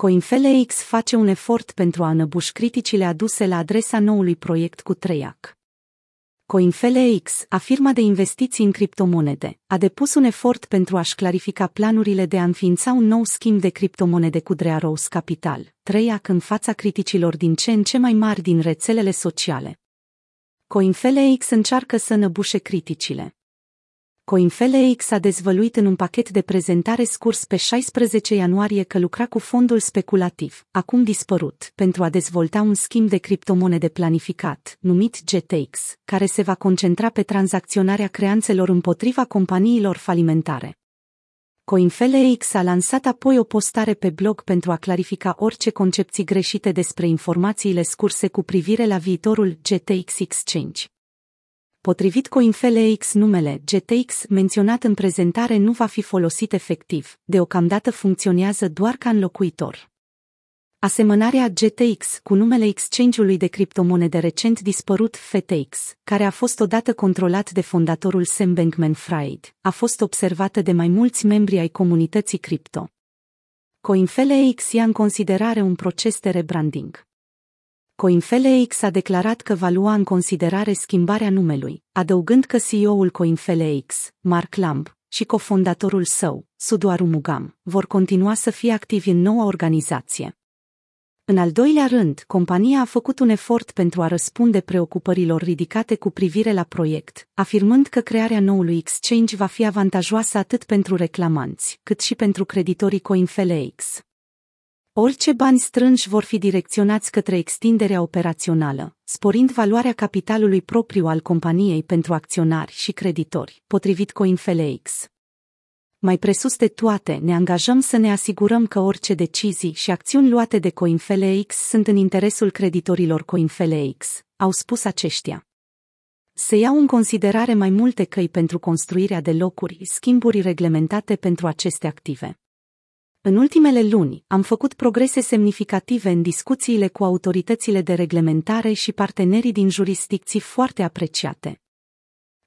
CoinFelex face un efort pentru a înăbuși criticile aduse la adresa noului proiect cu Treiac. CoinFelex, afirma de investiții în criptomonede, a depus un efort pentru a-și clarifica planurile de a înființa un nou schimb de criptomonede cu Drea Rose Capital, Treiac în fața criticilor din ce în ce mai mari din rețelele sociale. CoinFelex încearcă să năbușe criticile. CoinFelex a dezvăluit în un pachet de prezentare scurs pe 16 ianuarie că lucra cu fondul speculativ, acum dispărut, pentru a dezvolta un schimb de criptomonede planificat, numit GTX, care se va concentra pe tranzacționarea creanțelor împotriva companiilor falimentare. CoinFelex a lansat apoi o postare pe blog pentru a clarifica orice concepții greșite despre informațiile scurse cu privire la viitorul GTX Exchange. Potrivit CoinFelex, numele GTX menționat în prezentare nu va fi folosit efectiv, deocamdată funcționează doar ca înlocuitor. Asemănarea GTX cu numele exchange-ului de criptomonede recent dispărut FTX, care a fost odată controlat de fondatorul Sam Bankman-Fried, a fost observată de mai mulți membri ai comunității cripto. CoinFelex ia în considerare un proces de rebranding. CoinFelex a declarat că va lua în considerare schimbarea numelui, adăugând că CEO-ul CoinFelex, Mark Lamb, și cofondatorul său, Sudoaru Mugam, vor continua să fie activi în noua organizație. În al doilea rând, compania a făcut un efort pentru a răspunde preocupărilor ridicate cu privire la proiect, afirmând că crearea noului exchange va fi avantajoasă atât pentru reclamanți, cât și pentru creditorii CoinFelex. Orice bani strânși vor fi direcționați către extinderea operațională, sporind valoarea capitalului propriu al companiei pentru acționari și creditori, potrivit CoinFelex. Mai presus de toate, ne angajăm să ne asigurăm că orice decizii și acțiuni luate de CoinFelex sunt în interesul creditorilor CoinFelex, au spus aceștia. Se iau în considerare mai multe căi pentru construirea de locuri, schimburi reglementate pentru aceste active. În ultimele luni, am făcut progrese semnificative în discuțiile cu autoritățile de reglementare și partenerii din jurisdicții foarte apreciate.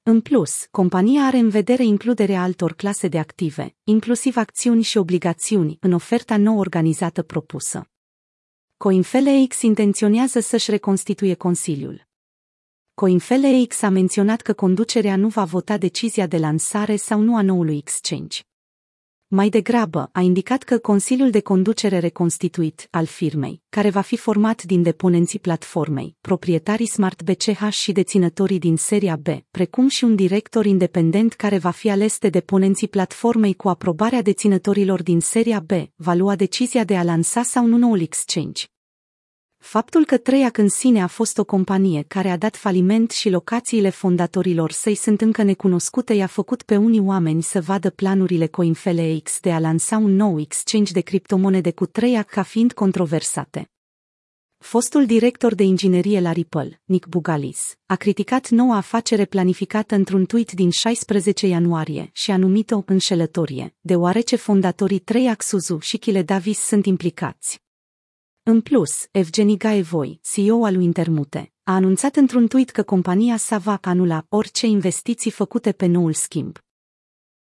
În plus, compania are în vedere includerea altor clase de active, inclusiv acțiuni și obligațiuni, în oferta nou organizată propusă. CoinFelex intenționează să-și reconstituie Consiliul. CoinFelex a menționat că conducerea nu va vota decizia de lansare sau nu a noului exchange. Mai degrabă, a indicat că Consiliul de Conducere reconstituit al firmei, care va fi format din deponenții platformei, proprietarii Smart BCH și deținătorii din seria B, precum și un director independent care va fi ales de deponenții platformei cu aprobarea deținătorilor din seria B, va lua decizia de a lansa sau nu noul exchange. Faptul că Trăiac în sine a fost o companie care a dat faliment și locațiile fondatorilor săi sunt încă necunoscute i-a făcut pe unii oameni să vadă planurile CoinFelex de a lansa un nou exchange de criptomonede cu Trăiac ca fiind controversate. Fostul director de inginerie la Ripple, Nick Bugalis, a criticat noua afacere planificată într-un tweet din 16 ianuarie și a numit-o înșelătorie, deoarece fondatorii Trăiac Suzu și Chile Davis sunt implicați. În plus, Evgeni Gaevoi, CEO al lui Intermute, a anunțat într-un tweet că compania sa va anula orice investiții făcute pe noul schimb.